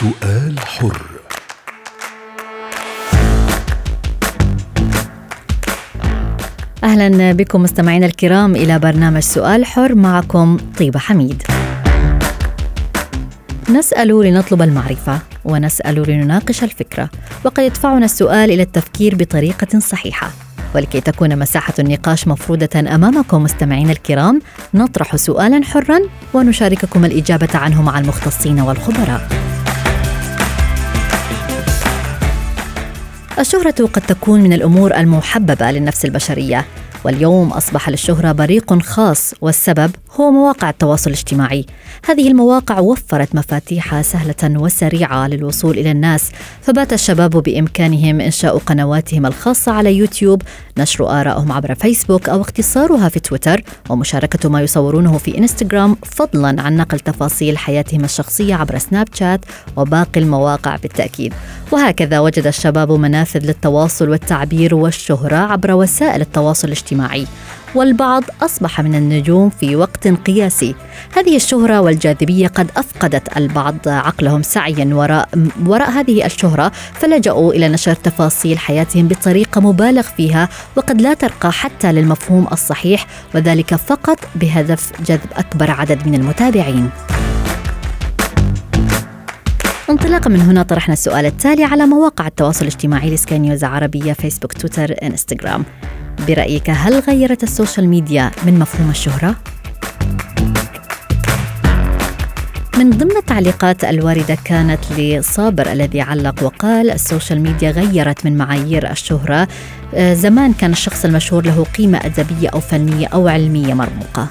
سؤال حر أهلا بكم مستمعينا الكرام إلى برنامج سؤال حر معكم طيبة حميد. نسأل لنطلب المعرفة ونسأل لنناقش الفكرة وقد يدفعنا السؤال إلى التفكير بطريقة صحيحة. ولكي تكون مساحة النقاش مفروضة أمامكم مستمعينا الكرام نطرح سؤالا حرا ونشارككم الإجابة عنه مع المختصين والخبراء. الشهرة قد تكون من الأمور المحببة للنفس البشرية واليوم أصبح للشهرة بريق خاص والسبب هو مواقع التواصل الاجتماعي. هذه المواقع وفرت مفاتيح سهلة وسريعة للوصول إلى الناس فبات الشباب بإمكانهم إنشاء قنواتهم الخاصة على يوتيوب. نشر آرائهم عبر فيسبوك أو اختصارها في تويتر ومشاركة ما يصورونه في إنستغرام فضلا عن نقل تفاصيل حياتهم الشخصية عبر سناب شات وباقي المواقع بالتأكيد. وهكذا وجد الشباب منافذ للتواصل والتعبير والشهرة عبر وسائل التواصل الاجتماعي. والبعض أصبح من النجوم في وقت قياسي. هذه الشهرة والجاذبية قد أفقدت البعض عقلهم سعيا. وراء, وراء هذه الشهرة فلجأوا إلى نشر تفاصيل حياتهم بطريقة مبالغ فيها وقد لا ترقى حتى للمفهوم الصحيح وذلك فقط بهدف جذب أكبر عدد من المتابعين. انطلاقا من هنا طرحنا السؤال التالي على مواقع التواصل الاجتماعي لسكاي نيوز عربية فيسبوك تويتر انستغرام برأيك هل غيرت ال social media من مفهوم الشهرة؟ من ضمن التعليقات الواردة كانت لصابر الذي علق وقال ال social media غيرت من معايير الشهرة. آه، زمان كان الشخص المشهور له قيمة أدبية أو فنية أو علمية مرموقة.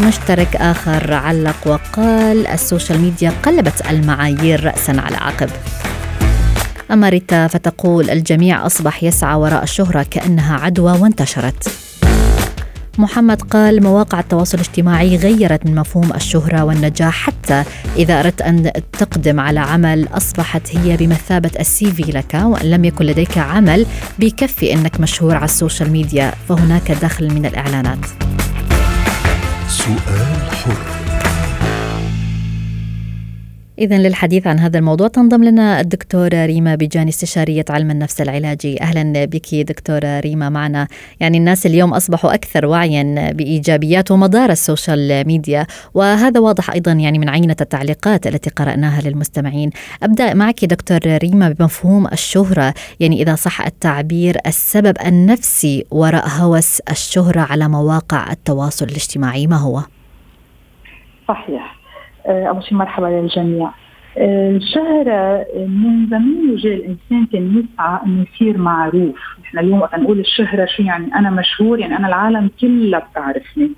مشترك آخر علق وقال ال social media قلبت المعايير رأسا على عقب. أما ريتا فتقول الجميع أصبح يسعى وراء الشهرة كأنها عدوى وانتشرت. محمد قال مواقع التواصل الاجتماعي غيرت من مفهوم الشهرة والنجاح حتى إذا أردت أن تقدم على عمل أصبحت هي بمثابة ال CV لك وأن لم يكن لديك عمل بكفي أنك مشهور على ال social media فهناك دخل من الإعلانات. سؤال حر. إذا للحديث عن هذا الموضوع تنضم لنا الدكتورة ريما بجاني استشارية علم النفس العلاجي. أهلا بك دكتورة ريما معنا. يعني الناس اليوم أصبحوا أكثر وعيا بإيجابيات ومضار ال social media وهذا واضح أيضا يعني من عينة التعليقات التي قرأناها للمستمعين. أبدأ معك دكتور ريما بمفهوم الشهرة. يعني إذا صح التعبير السبب النفسي وراء هوس الشهرة على مواقع التواصل الاجتماعي ما هو؟ صحيح. أول شيء مرحبا للجميع. الشهرة من زمان وجه الإنسان كان يسعى إنه يصير معروف، نحن اليوم وقت نقول الشهرة شو يعني أنا مشهور يعني أنا العالم كلها بتعرفني.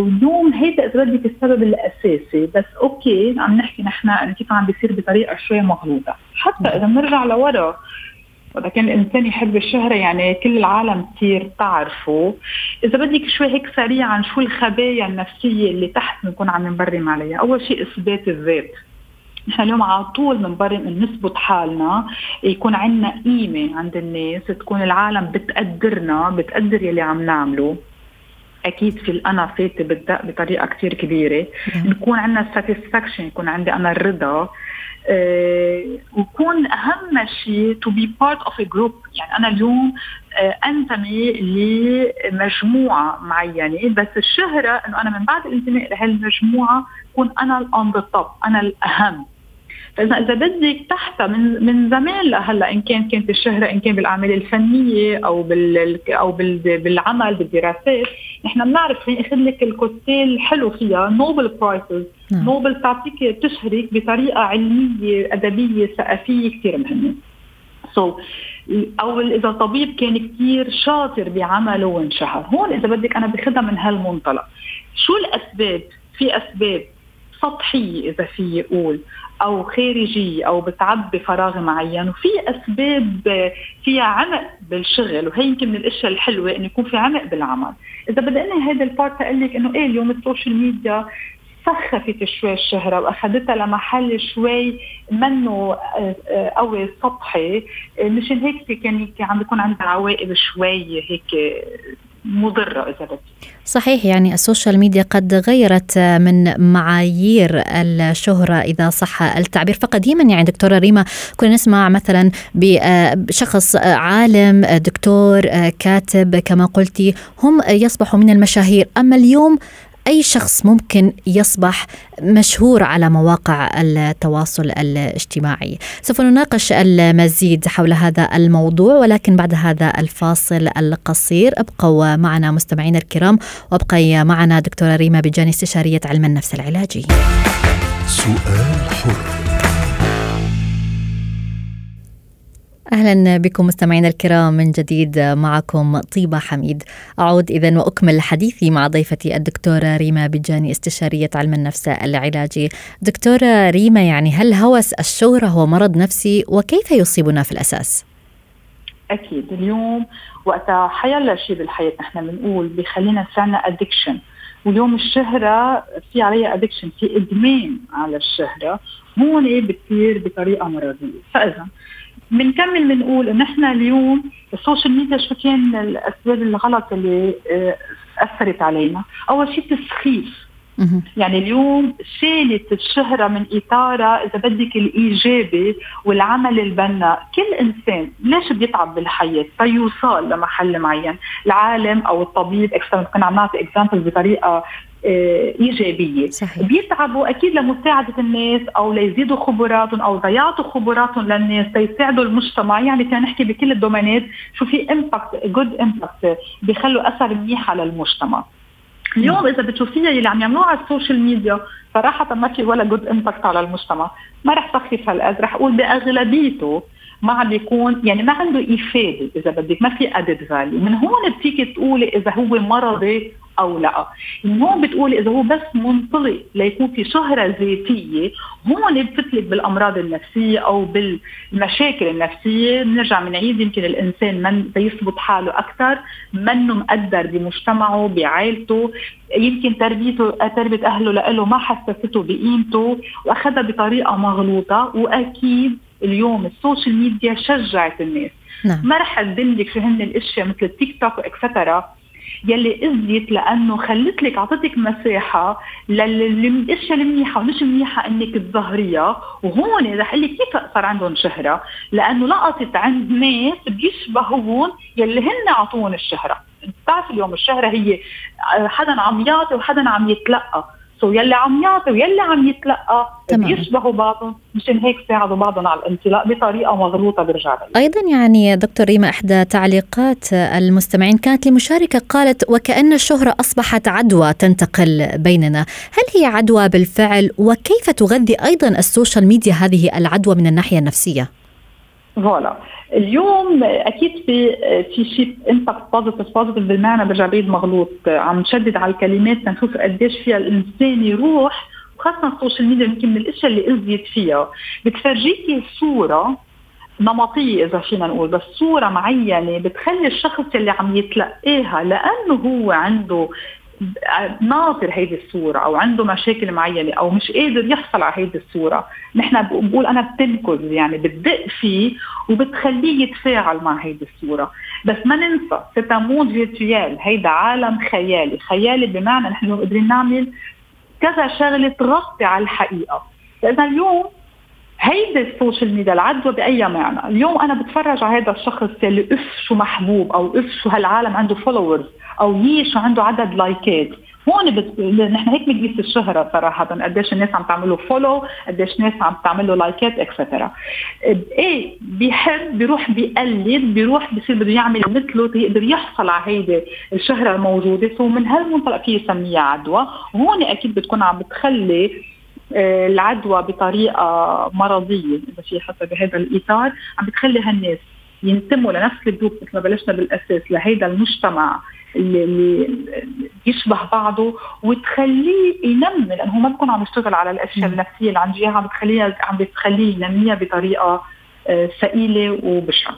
واليوم هيدا إذا بدك السبب الأساسي. بس أوكي عم نحكي نحن كيف عم بيصير بطريقة شوي مغلوطة، حتى إذا بنرجع لورا وإذا كان الإنسان يحب الشهرة يعني كل العالم تصير تعرفه. إذا بدك شوي هيك سريعا شو الخبايا النفسية اللي تحت بنكون عم نبرم عليها؟ أول شيء إثبات الذات. نحن اليوم على طول بنبرم نثبت حالنا يكون عندنا قيمة عند الناس تكون العالم بتقدرنا بتقدر يلي عم نعمله. أكيد في الأنا فايتة بالدق بطريقة كثير كبيرة. نكون عندنا satisfaction يكون عندي أنا الرضا أه ويكون أهم شيء to be part of a group يعني أنا اليوم آه، أنتمي لمجموعة معينة بس الشهرة إنه أنا من بعد الانتماء لهالمجموعة كون أنا ال on the top أنا الأهم. فإذا إذا بدك تحت من من زمان لهلأ إن كان كانت الشهره إن كان بالأعمال الفنية أو بال أو بال بالعمل بالدراسات نحن بنعرف خليني اخذ لك ال côté الحلو فيها Nobel prizes نوبل بتعطيك بتشهرك بطريقة علمية أدبية ثقافية كثير مهمة. so so, أو إذا طبيب كان كثير شاطر بعمله وانشهر. هون إذا بدك أنا باخذها من هالمنطلق. شو الأسباب؟ في أسباب سطحية إذا في أقول أو خارجيه أو بتعبي فراغ معين وفي أسباب فيها عمق بالشغل وهي يمكن من الأشياء الحلوة إنه يكون في عمق بالعمل. إذا بدي أنهي هذا ال part أقول لك إنه إيه اليوم ال social media سخفت شوي الشهرة وأخذتها لمحل شوي منه آه، آه، قوي سطحي. آه، مشان هيك كان عم بيكون عندها عواقب شوي هيك مضرة إذا بدك. صحيح يعني ال social media قد غيرت من معايير الشهرة إذا صح التعبير. فقديما يعني دكتورة ريما كنا نسمع مثلا بشخص عالم دكتور كاتب كما قلتي هم يصبحوا من المشاهير. أما اليوم أي شخص ممكن يصبح مشهور على مواقع التواصل الاجتماعي؟ سوف نناقش المزيد حول هذا الموضوع ولكن بعد هذا الفاصل القصير ابقوا معنا مستمعينا الكرام وابقي معنا دكتورة ريما بجاني استشارية علم النفس العلاجي. سؤال حر. أهلا بكم مستمعينا الكرام من جديد معكم طيبة حميد. أعود اذا وأكمل حديثي مع ضيفتي الدكتورة ريما بجاني استشارية علم النفس العلاجي. دكتورة ريما يعني هل هوس الشهرة هو مرض نفسي وكيف يصيبنا في الأساس؟ أكيد. اليوم وقتها حيلا شيء بالحياة نحن بنقول بخلينا نصير addiction واليوم الشهرة في عليها addiction في إدمان على الشهرة. هون بتصير بطريقة مرضية. فإذا بنكمل بنقول انه نحن اليوم ال social media شو كان الأسباب الغلط اللي آه، أثرت علينا؟ أول شيء تسخيف. يعني اليوم شالت الشهرة من إطارها إذا بدك الإيجابي والعمل البناء، كل إنسان ليش بيتعب بالحياة؟ تيوصل لمحل معين، العالم أو الطبيب كنا عم نعطي example بطريقة إيجابية. صحيح. بيتعبوا أكيد لمساعدة الناس أو ليزيدوا خبراتهم أو ليعطوا خبراتهم للناس ليساعدوا المجتمع. يعني كان نحكي بكل الدومينات شو في impact good impact بيخلوا أثر منيح على المجتمع. اليوم إذا بتشوفيها اللي عم يعملوها على ال social media صراحة ما في ولا good impact على المجتمع. ما رح تخفف هالقد رح أقول بأغلبيته ما عم بيكون يعني ما عنده افاده إذا بدك ما في added value من هون بفيك تقولي إذا هو مرضي أو لا. من هون بتقولي إذا هو بس منطلق ليكون في شهرة ذاتية هون بفوت لك بالأمراض النفسية أو بالمشاكل النفسية. بنرجع بنعيد يمكن الإنسان منه مثبت حاله أكثر منه مقدر بمجتمعه بعائلته. يمكن تربيته تربية أهله له ما حسسته بقيمته وأخذها بطريقة مغلوطة. وأكيد اليوم ال social media شجعت الناس. نعم. ما رح أعد لك شو هن الأشياء مثل التيك توك و etcetera يلي أذيت لأنه خلت لك أعطتك مساحة للاشياء المنيحة ومش منيحه إنك تظهريها. وهون رح لك كيف صار عندهم شهرة. لأنه لقطت عند ناس بيشبهوهن يلي هن اعطوهم الشهرة. بتعرف اليوم الشهرة هي حدا عم يعطي وحدا عم يتلقى. so يلي عم يعطي ويلي عم يتلقى. تمام. بيشبهوا بعضهم. مشان هيك ساعدوا بعضهم على الانطلاق بطريقة مغلوطة برجع أيضا يعني دكتور ريما إحدى تعليقات المستمعين كانت لمشاركة قالت وكأن الشهرة أصبحت عدوى تنتقل بيننا، هل هي عدوى بالفعل؟ وكيف تغذي أيضا ال social media هذه العدوى من الناحية النفسية؟ voilà. اليوم أكيد في في شيء impact positif positif بالمعنى برجع بعيد مغلوط. عم نشدد على الكلمات لنشوف قديش فيها الإنسان يروح وخاصه ال social media يمكن من الأشياء اللي اذيت فيها. بتفرجيكي صورة نمطية إذا فينا نقول بس صورة معينة بتخلي الشخص اللي عم يتلقاها لأنه هو عنده ناطر هيدي الصورة أو عنده مشاكل معينة أو مش قادر يحصل على هيدي الصورة. نحن بقول أنا بتنكز يعني بتدق فيه وبتخليه يتفاعل مع هيدي الصورة. بس ما ننسى c'est un monde virtuel هيدا عالم خيالي. خيالي بمعنى نحن قادرين نعمل كذا شغلة تغطي على الحقيقة. فإذا اليوم هيدي ال social media العدوى بأي معنى؟ اليوم أنا بتفرج على هذا الشخص اللي اف شو محبوب أو اف شو هالعالم عنده followers أو يي شو عنده عدد لايكات هون بت... نحن هيك بنقيس الشهرة صراحة قديش الناس عم تعمل له follow قديش ناس عم تعمل له لايكات et cetera إيه بيحب بيروح بيقلد بيروح بصير بده يعمل مثله يقدر يحصل على هيدي الشهرة الموجودة. so من هالمنطلق في يسميها عدوى. وهون أكيد بتكون عم بتخلي العدوى بطريقة مرضية إذا في حتى بهذا الإطار عم بتخلي هالناس ينتموا لنفس ال group مثل ما بلشنا بالأساس لهيدا المجتمع اللي, يشبه بعضه وتخليه ينمي لأنه ما بكون عم يشتغل على الأشياء النفسية اللي عنده اياها عم بتخليها عم بتخليه ينميها بطريقة ثقيلة وبشعة.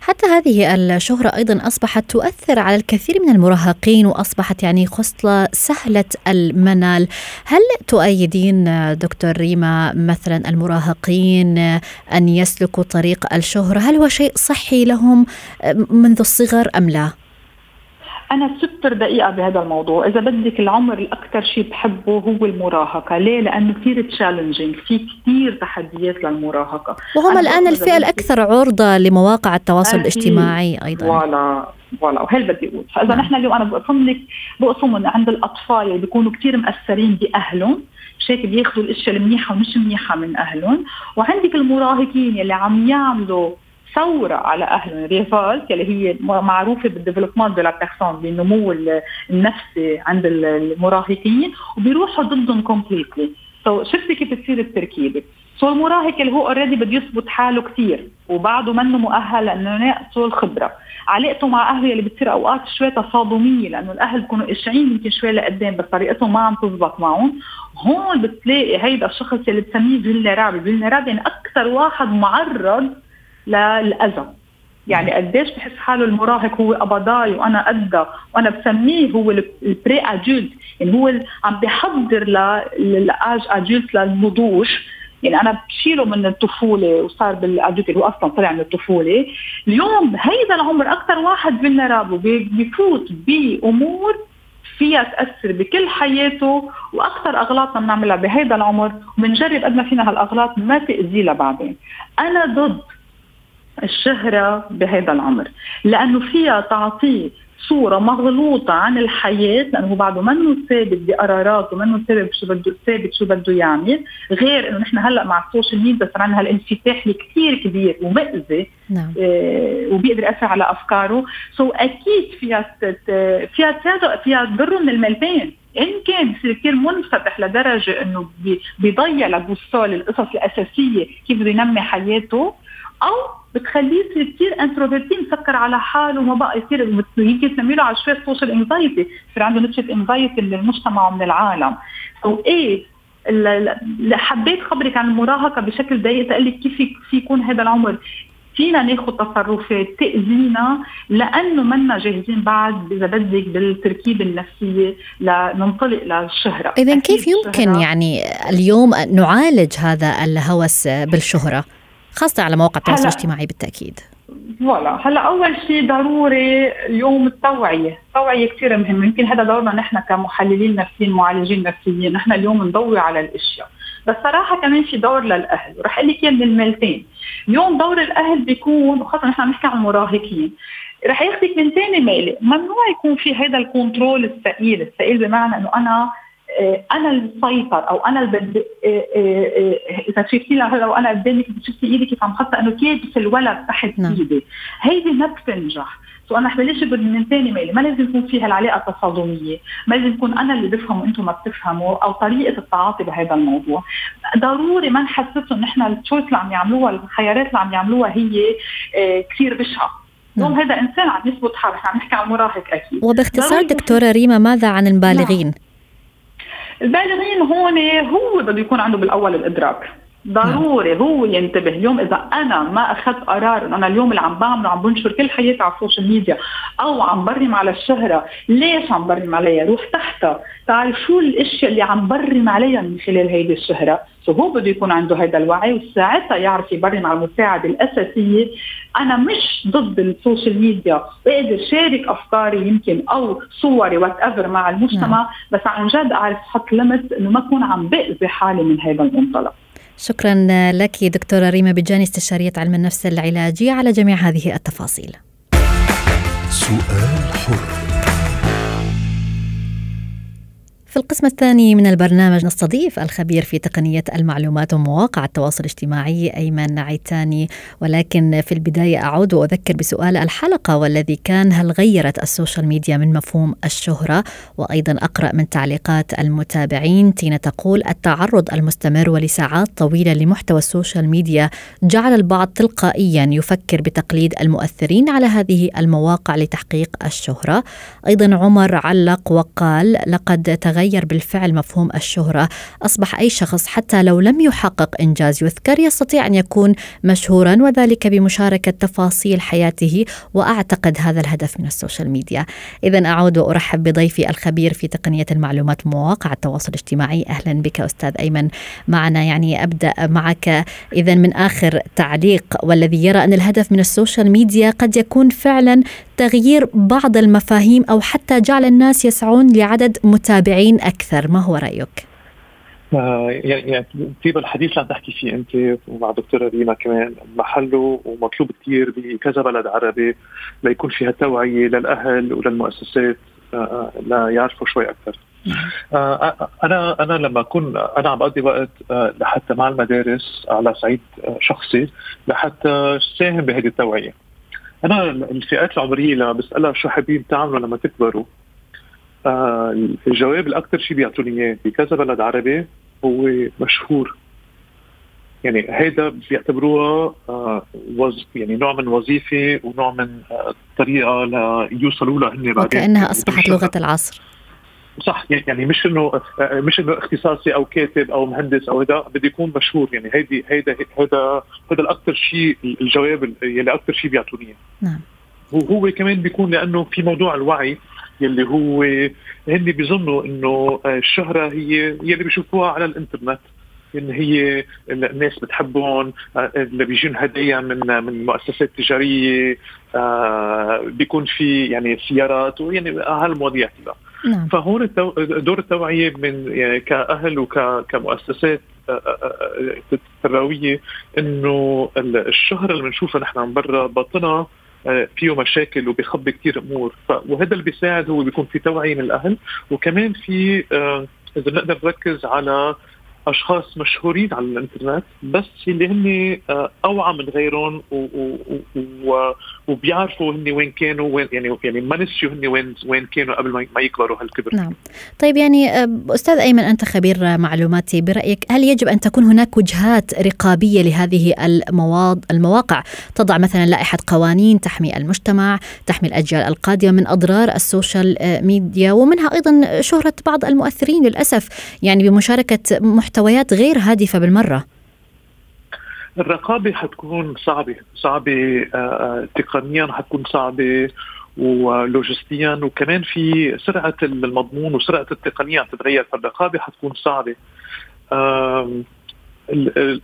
حتى هذه الشهرة أيضا أصبحت تؤثر على الكثير من المراهقين وأصبحت يعني خصلة سهلة المنال هل تؤيدين دكتور ريما مثلا المراهقين أن يسلكوا طريق الشهرة هل هو شيء صحي لهم منذ الصغر أم لا؟ أنا سوبر دقيقة بهذا الموضوع. إذا بدك العمر الأكثر شيء بحبه هو المراهقة. ليه؟ لأنه كثير challenging في كثير تحديات للمراهقة. وهم الآن الفئة الأكثر عرضة لمواقع التواصل الاجتماعي أيضا. ولا ولا. وهي بدي أقول. فإذا نحن اليوم أنا بقسم لك بقسم عند الأطفال اللي بيكونوا كثير مأثرين بأهلهم هيك بياخذوا الأشياء المنيحة ومش منيحة من أهلهم. وعندك المراهقين اللي عم يعملوا ثورة على أهلهم révolte اللي هي معروفة بال développement de la personne بالنمو النفسي عند المراهقين وبيروحوا ضدهم completely so, شفتي كيف بتصير التركيبة؟ so, المراهق اللي هو already بده يثبت حاله كثير وبعده منه مؤهل لأنه ناقصه الخبرة. علاقته مع أهله اللي بتصير أوقات شوي تصادمية لأنه الأهل بيكونوا قاشعين يمكن شوي لقدام بس طريقتهم ما عم تزبط معهم. هون بتلاقي هيدا الشخص اللي بتسميه vulnerable vulnerable يعني أكثر واحد معرض للاذى يعني قديش بحس حاله المراهق هو قبضاي وأنا قدها وأنا بسميه هو ال pré-adulte يعني هو عم بحضر لل âge adulte للنضوج يعني أنا بشيله من الطفولة وصار بال adulte اللي هو أصلا طلع من الطفولة. اليوم هيدا العمر أكثر واحد vulnerable بيفوت بأمور فيها تأثر بكل حياته وأكثر اغلاطنا بنعملها بهيدا العمر. وبنجرب قد ما فينا هالأغلاط ما تاذيه لبعدين أنا ضد الشهرة بهذا العمر. لأنه فيها تعطيه صورة مغلوطة عن الحياة لأنه بعده منه ثابت بقراراته منه ثابت شو بده ثابت شو بده يعمل غير إنه نحن هلأ مع ال social media صار عندنا هالانفتاح اللي كثير كبير ومأذي نعم. آه وبيقدر يأثر على أفكاره. so أكيد فيها فيها تساعده فيها تضره من الميلتين. إن كان بصير كثير منفتح لدرجة إنه بيضيع البوصلة القصص الأساسية كيف بده ينمي حياته أو بتخليه يصير كثير introverti مسكر على حاله وما بقى يصير يمكن تسمي له على شوية social anxiety يصير عنده نتفة anxiety من المجتمع ومن العالم. so إيه حبيت خبرك عن المراهقة بشكل دقيق تقول لك كيف في يكون هذا العمر. فينا ناخذ تصرفات تأذينا لأنه منا جاهزين بعد إذا بدك بالتركيبه النفسيه لننطلق للشهرة. اذا كيف يمكن يعني اليوم نعالج هذا الهوس بالشهرة؟ خاصة على مواقع التواصل الاجتماعي بالتأكيد. فوالا. هلا أول شيء ضروري اليوم التوعية، التوعية كثير مهمة، يمكن هذا دورنا نحن كمحللين نفسيين معالجين نفسيين، نحن اليوم نضوي على الأشياء، بس صراحة كمان في دور للأهل، ورح أقول لك من الميلتين، اليوم دور الأهل بيكون وخاصة نحن عم نحكي عن المراهقين، رح ياخذك من ثاني ميلة، ممنوع يكون في هذا ال control الثقيل، الثقيل بمعنى إنه أنا أنا المسيطر أو أنا اللي بدي آه، آه، إذا شفتي لو أنا قدامك شفتي ايدي كيف عم حاطه إنه كابس الولد تحت نعم. إيدي هيدي ما بتنجح so أنا بلش من ثاني ميلة ما لازم يكون فيها العلاقة تصادميه ما لازم يكون أنا اللي بفهم وأنتم ما بتفهموا أو طريقة التعاطي بهذا الموضوع ضروري ما نحسسهم نحن ال choices اللي عم يعملوها الخيارات اللي عم يعملوها هي كثير بشعة نعم. هذا إنسان عم يثبت حاله عم نحكي عن مراهق أكيد وباختصار دكتورة ريما ماذا عن البالغين؟ نعم. البالغين هون هو بده يكون عنده بالأول الإدراك. ضروري هو ينتبه اليوم إذا أنا ما أخذت قرار انه أنا اليوم اللي عم بعمله عم بنشر كل حياتي على ال social media أو عم برم على الشهرة ليش عم برم عليها؟ روح تحتها تعرف شو الأشياء اللي عم برم عليها من خلال هيدي الشهرة؟ so هو بده يكون عنده هذا الوعي وساعتها يعرف يبرم على المساعدة الأساسية. أنا مش ضد ال social media بقدر شارك أفكاري يمكن أو صوري whatever مع المجتمع نعم. بس عن جد أعرف أحط limit إنه ما أكون عم بأذي حالي من هذا المنطلق. شكرا لك دكتورة ريما بجاني استشارية علم النفس العلاجي على جميع هذه التفاصيل. سؤال حر. في القسم الثاني من البرنامج نستضيف الخبير في تقنية المعلومات ومواقع التواصل الاجتماعي أيمن عيتاني. ولكن في البداية أعود وأذكر بسؤال الحلقة والذي كان هل غيرت ال social media من مفهوم الشهرة؟ وأيضا أقرأ من تعليقات المتابعين تينا تقول التعرض المستمر ولساعات طويلة لمحتوى ال social media جعل البعض تلقائيا يفكر بتقليد المؤثرين على هذه المواقع لتحقيق الشهرة. أيضا عمر علق وقال لقد تغير تغير بالفعل مفهوم الشهرة. أصبح أي شخص حتى لو لم يحقق إنجاز يذكر يستطيع أن يكون مشهورا وذلك بمشاركة تفاصيل حياته وأعتقد هذا الهدف من ال social media. إذا أعود وأرحب بضيفي الخبير في تقنية المعلومات ومواقع التواصل الاجتماعي. أهلا بك أستاذ أيمن. معنا يعني أبدأ معك. إذا من آخر تعليق والذي يرى أن الهدف من السوشيال ميديا قد يكون فعلا تغيير بعض المفاهيم أو حتى جعل الناس يسعون لعدد متابعين أكثر، ما هو رأيك؟ آه يعني طيب الحديث اللي عم تحكي فيه أنت ومع دكتورة ريما كمان محله ومطلوب كثير بكذا بلد عربي ليكون فيها توعية للاهل وللمؤسسات آه ليعرفوا شوي أكثر. آه أنا أنا لما اكون أنا عم بقضي وقت آه لحتى مع المدارس على صعيد آه شخصي لحتى ساهم بهذه التوعية. أنا الفئات العمرية لما بسألها شو حابين تعملوا لما تكبروا آه الجواب الأكثر شيء بيعطوني إياه بكذا بلد عربي هو مشهور. يعني هيدا بيعتبروها آه يعني نوع من وظيفة ونوع من آه طريقة ليوصلوا لها هن بعدين. وكأنها أصبحت لغة العصر. صح يعني مش إنه مش إنه اختصاصي أو كاتب أو مهندس أو هذا بدي يكون مشهور. يعني هيدي هيدا هذا هذا الأكثر شيء الجواب يلي أكثر شيء بيعطوني نعم. وهو كمان بيكون لأنه في موضوع الوعي. يلي هو هن بيظنوا إنه الشهرة هي يلي بيشوفوها على الإنترنت إن هي الناس بتحبهم اللي بيجون هدايا من من مؤسسات تجارية بيكون في يعني سيارات ويعني هالمواضيع كلها نعم. فهون. دور التوعية من يعني كأهل وكمؤسسات تربويه إنه الشهرة اللي بنشوفها نحن من برا باطنها فيه مشاكل وبيخبي كثير أمور. وهذا اللي بيساعد هو بيكون في توعية من الأهل وكمان في إذا بنقدر نركز على أشخاص مشهورين على الإنترنت بس اللي هن أوعى من غيرهم وبيعرفوا هن وين كانوا وين يعني يعني ما نسيوا هن وين وين كانوا قبل ما يكبروا هالكبر. نعم. طيب يعني أستاذ أيمن أنت خبير معلوماتي. برأيك هل يجب أن تكون هناك وجهات رقابية لهذه المواض المواقع؟ تضع مثلا لائحة قوانين تحمي المجتمع تحمي الأجيال القادمة من أضرار ال social media ومنها أيضا شهرة بعض المؤثرين للأسف. يعني بمشاركة محتويات غير هادفة بالمرة؟ الرقابة حتكون صعبة صعبة آه تقنيا حتكون صعبة ولوجستيا وكمان في سرعة المضمون وسرعة التقنية عم تتغير فالرقابة حتكون صعبة.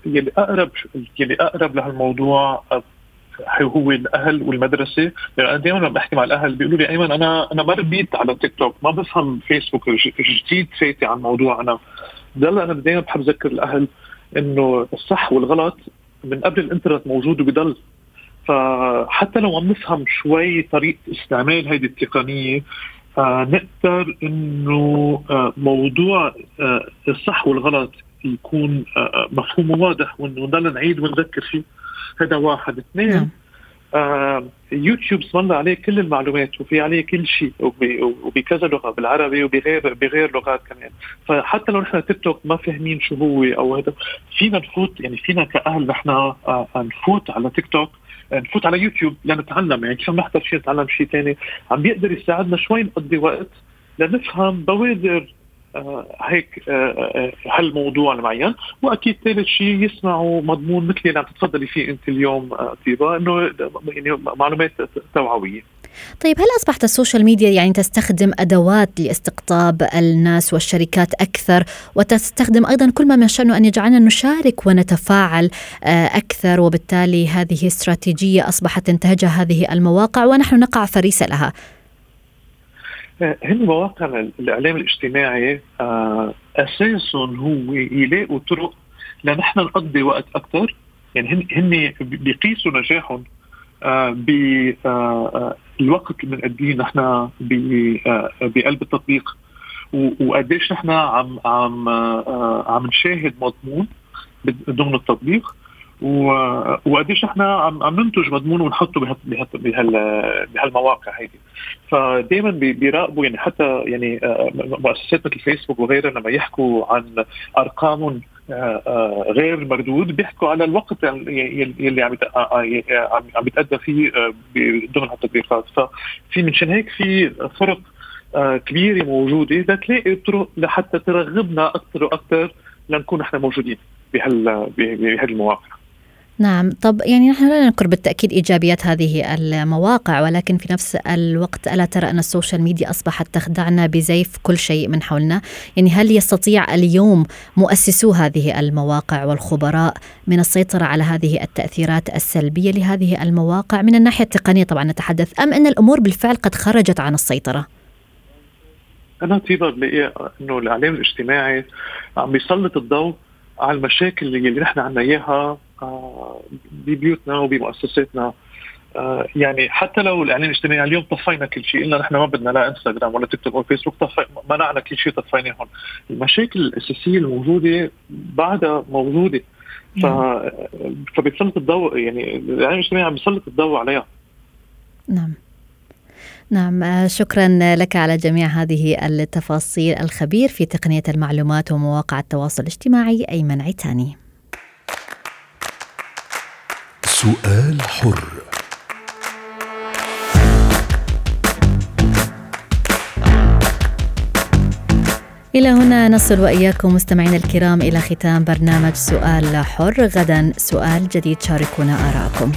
يلي أقرب يلي أقرب لهالموضوع هو الأهل والمدرسة. يعني أنا دائما بحكي مع الأهل بيقولوا لي أيمن أنا أنا ما ربيت على تيك توك ما بفهم فيسبوك جديد فايتي على الموضوع أنا. ضل أنا دائما بحب أذكر الأهل إنه الصح والغلط من قبل الإنترنت موجود وبضل. فحتى لو عم نفهم شوي طريقة استعمال هذه التقنية آه نقدر إنه آه موضوع آه الصح والغلط يكون آه مفهوم واضح ونضل نعيد ونذكر فيه. هذا واحد. اثنين آه يوتيوب الله عليه كل المعلومات وفي عليه كل شيء وبكذا لغة بالعربي وبغير بغير لغات كمان. فحتى لو نحن تيك توك ما فاهمين شو هو أو هذا فينا نفوت يعني فينا كأهل نحن آه نفوت على تيك توك نفوت على يوتيوب لنتعلم. يعني كيف نحضر شيء نتعلم شيء ثاني عم بيقدر يساعدنا شوي نقضي وقت لنفهم بوادر آه هيك آه هالموضوع المعين وأكيد ثالث شيء يسمعوا مضمون مثل اللي عم تتفضلي فيه أنت اليوم آه طيبة إنه يعني معلومات توعوية. طيب هل أصبحت السوشيال ميديا يعني تستخدم أدوات لاستقطاب الناس والشركات أكثر؟ وتستخدم أيضا كل ما من شأنه أن يجعلنا نشارك ونتفاعل أكثر. وبالتالي هذه استراتيجية أصبحت تنتهجها هذه المواقع ونحن نقع فريسة لها. هن مواقع الإعلام الاجتماعي أساسهم هو يلاقوا طرق لنحن نقضي وقت أكثر يعني هن هن بيقيسوا نجاحهم آه، بالوقت اللي بنقضيه نحن بقلب التطبيق. وقديش نحن عم عم عم نشاهد مضمون ضمن التطبيق. وقديش إحنا عم ننتج مضمون ونحطه بهال بهالمواقع هيدي. فدائما بيراقبوا يعني حتى يعني آه، مؤسسات مثل فيسبوك وغيرها لما يحكوا عن ارقام آه، آه، غير مردود بيحكوا على الوقت يلي عم عم بيتأدى فيه ضمن هالتطبيقات. ففي منشان هيك في فرق كبيرة موجودة لتلاقي طرق لحتى ترغبنا أكثر وأكثر لنكون إحنا موجودين بهال بهذه المواقع نعم طب يعني نحن لا ننكر بالتأكيد إيجابيات هذه المواقع ولكن في نفس الوقت ألا ترى أن ال social media أصبحت تخدعنا بزيف كل شيء من حولنا يعني هل يستطيع اليوم مؤسسو هذه المواقع والخبراء من السيطرة على هذه التأثيرات السلبية لهذه المواقع من الناحية التقنية طبعا نتحدث أم أن الأمور بالفعل قد خرجت عن السيطرة؟ أنا طيبة بلاقي أنه الإعلام الاجتماعي عم بيسلط الضوء على المشاكل اللي نحن عنا إياها آه، ببيوتنا وبمؤسساتنا. آه، يعني حتى لو الاعلام الاجتماعي اليوم طفينا كل شيء قلنا نحن ما بدنا لا انستغرام ولا تيك توك ولا فيسبوك طفي منعنا كل شيء طفيناهم المشاكل الأساسية الموجودة بعدها موجودة. ف... نعم. فبيسلط الضوء يعني الاعلام الاجتماعي عم بيسلط الضوء عليها. نعم. نعم آه، شكرا لك على جميع هذه التفاصيل. الخبير في تقنية المعلومات ومواقع التواصل الاجتماعي أيمن عتاني سؤال حر. إلى هنا نصل وإياكم مستمعينا الكرام إلى ختام برنامج سؤال حر. غدا سؤال جديد شاركونا آراءكم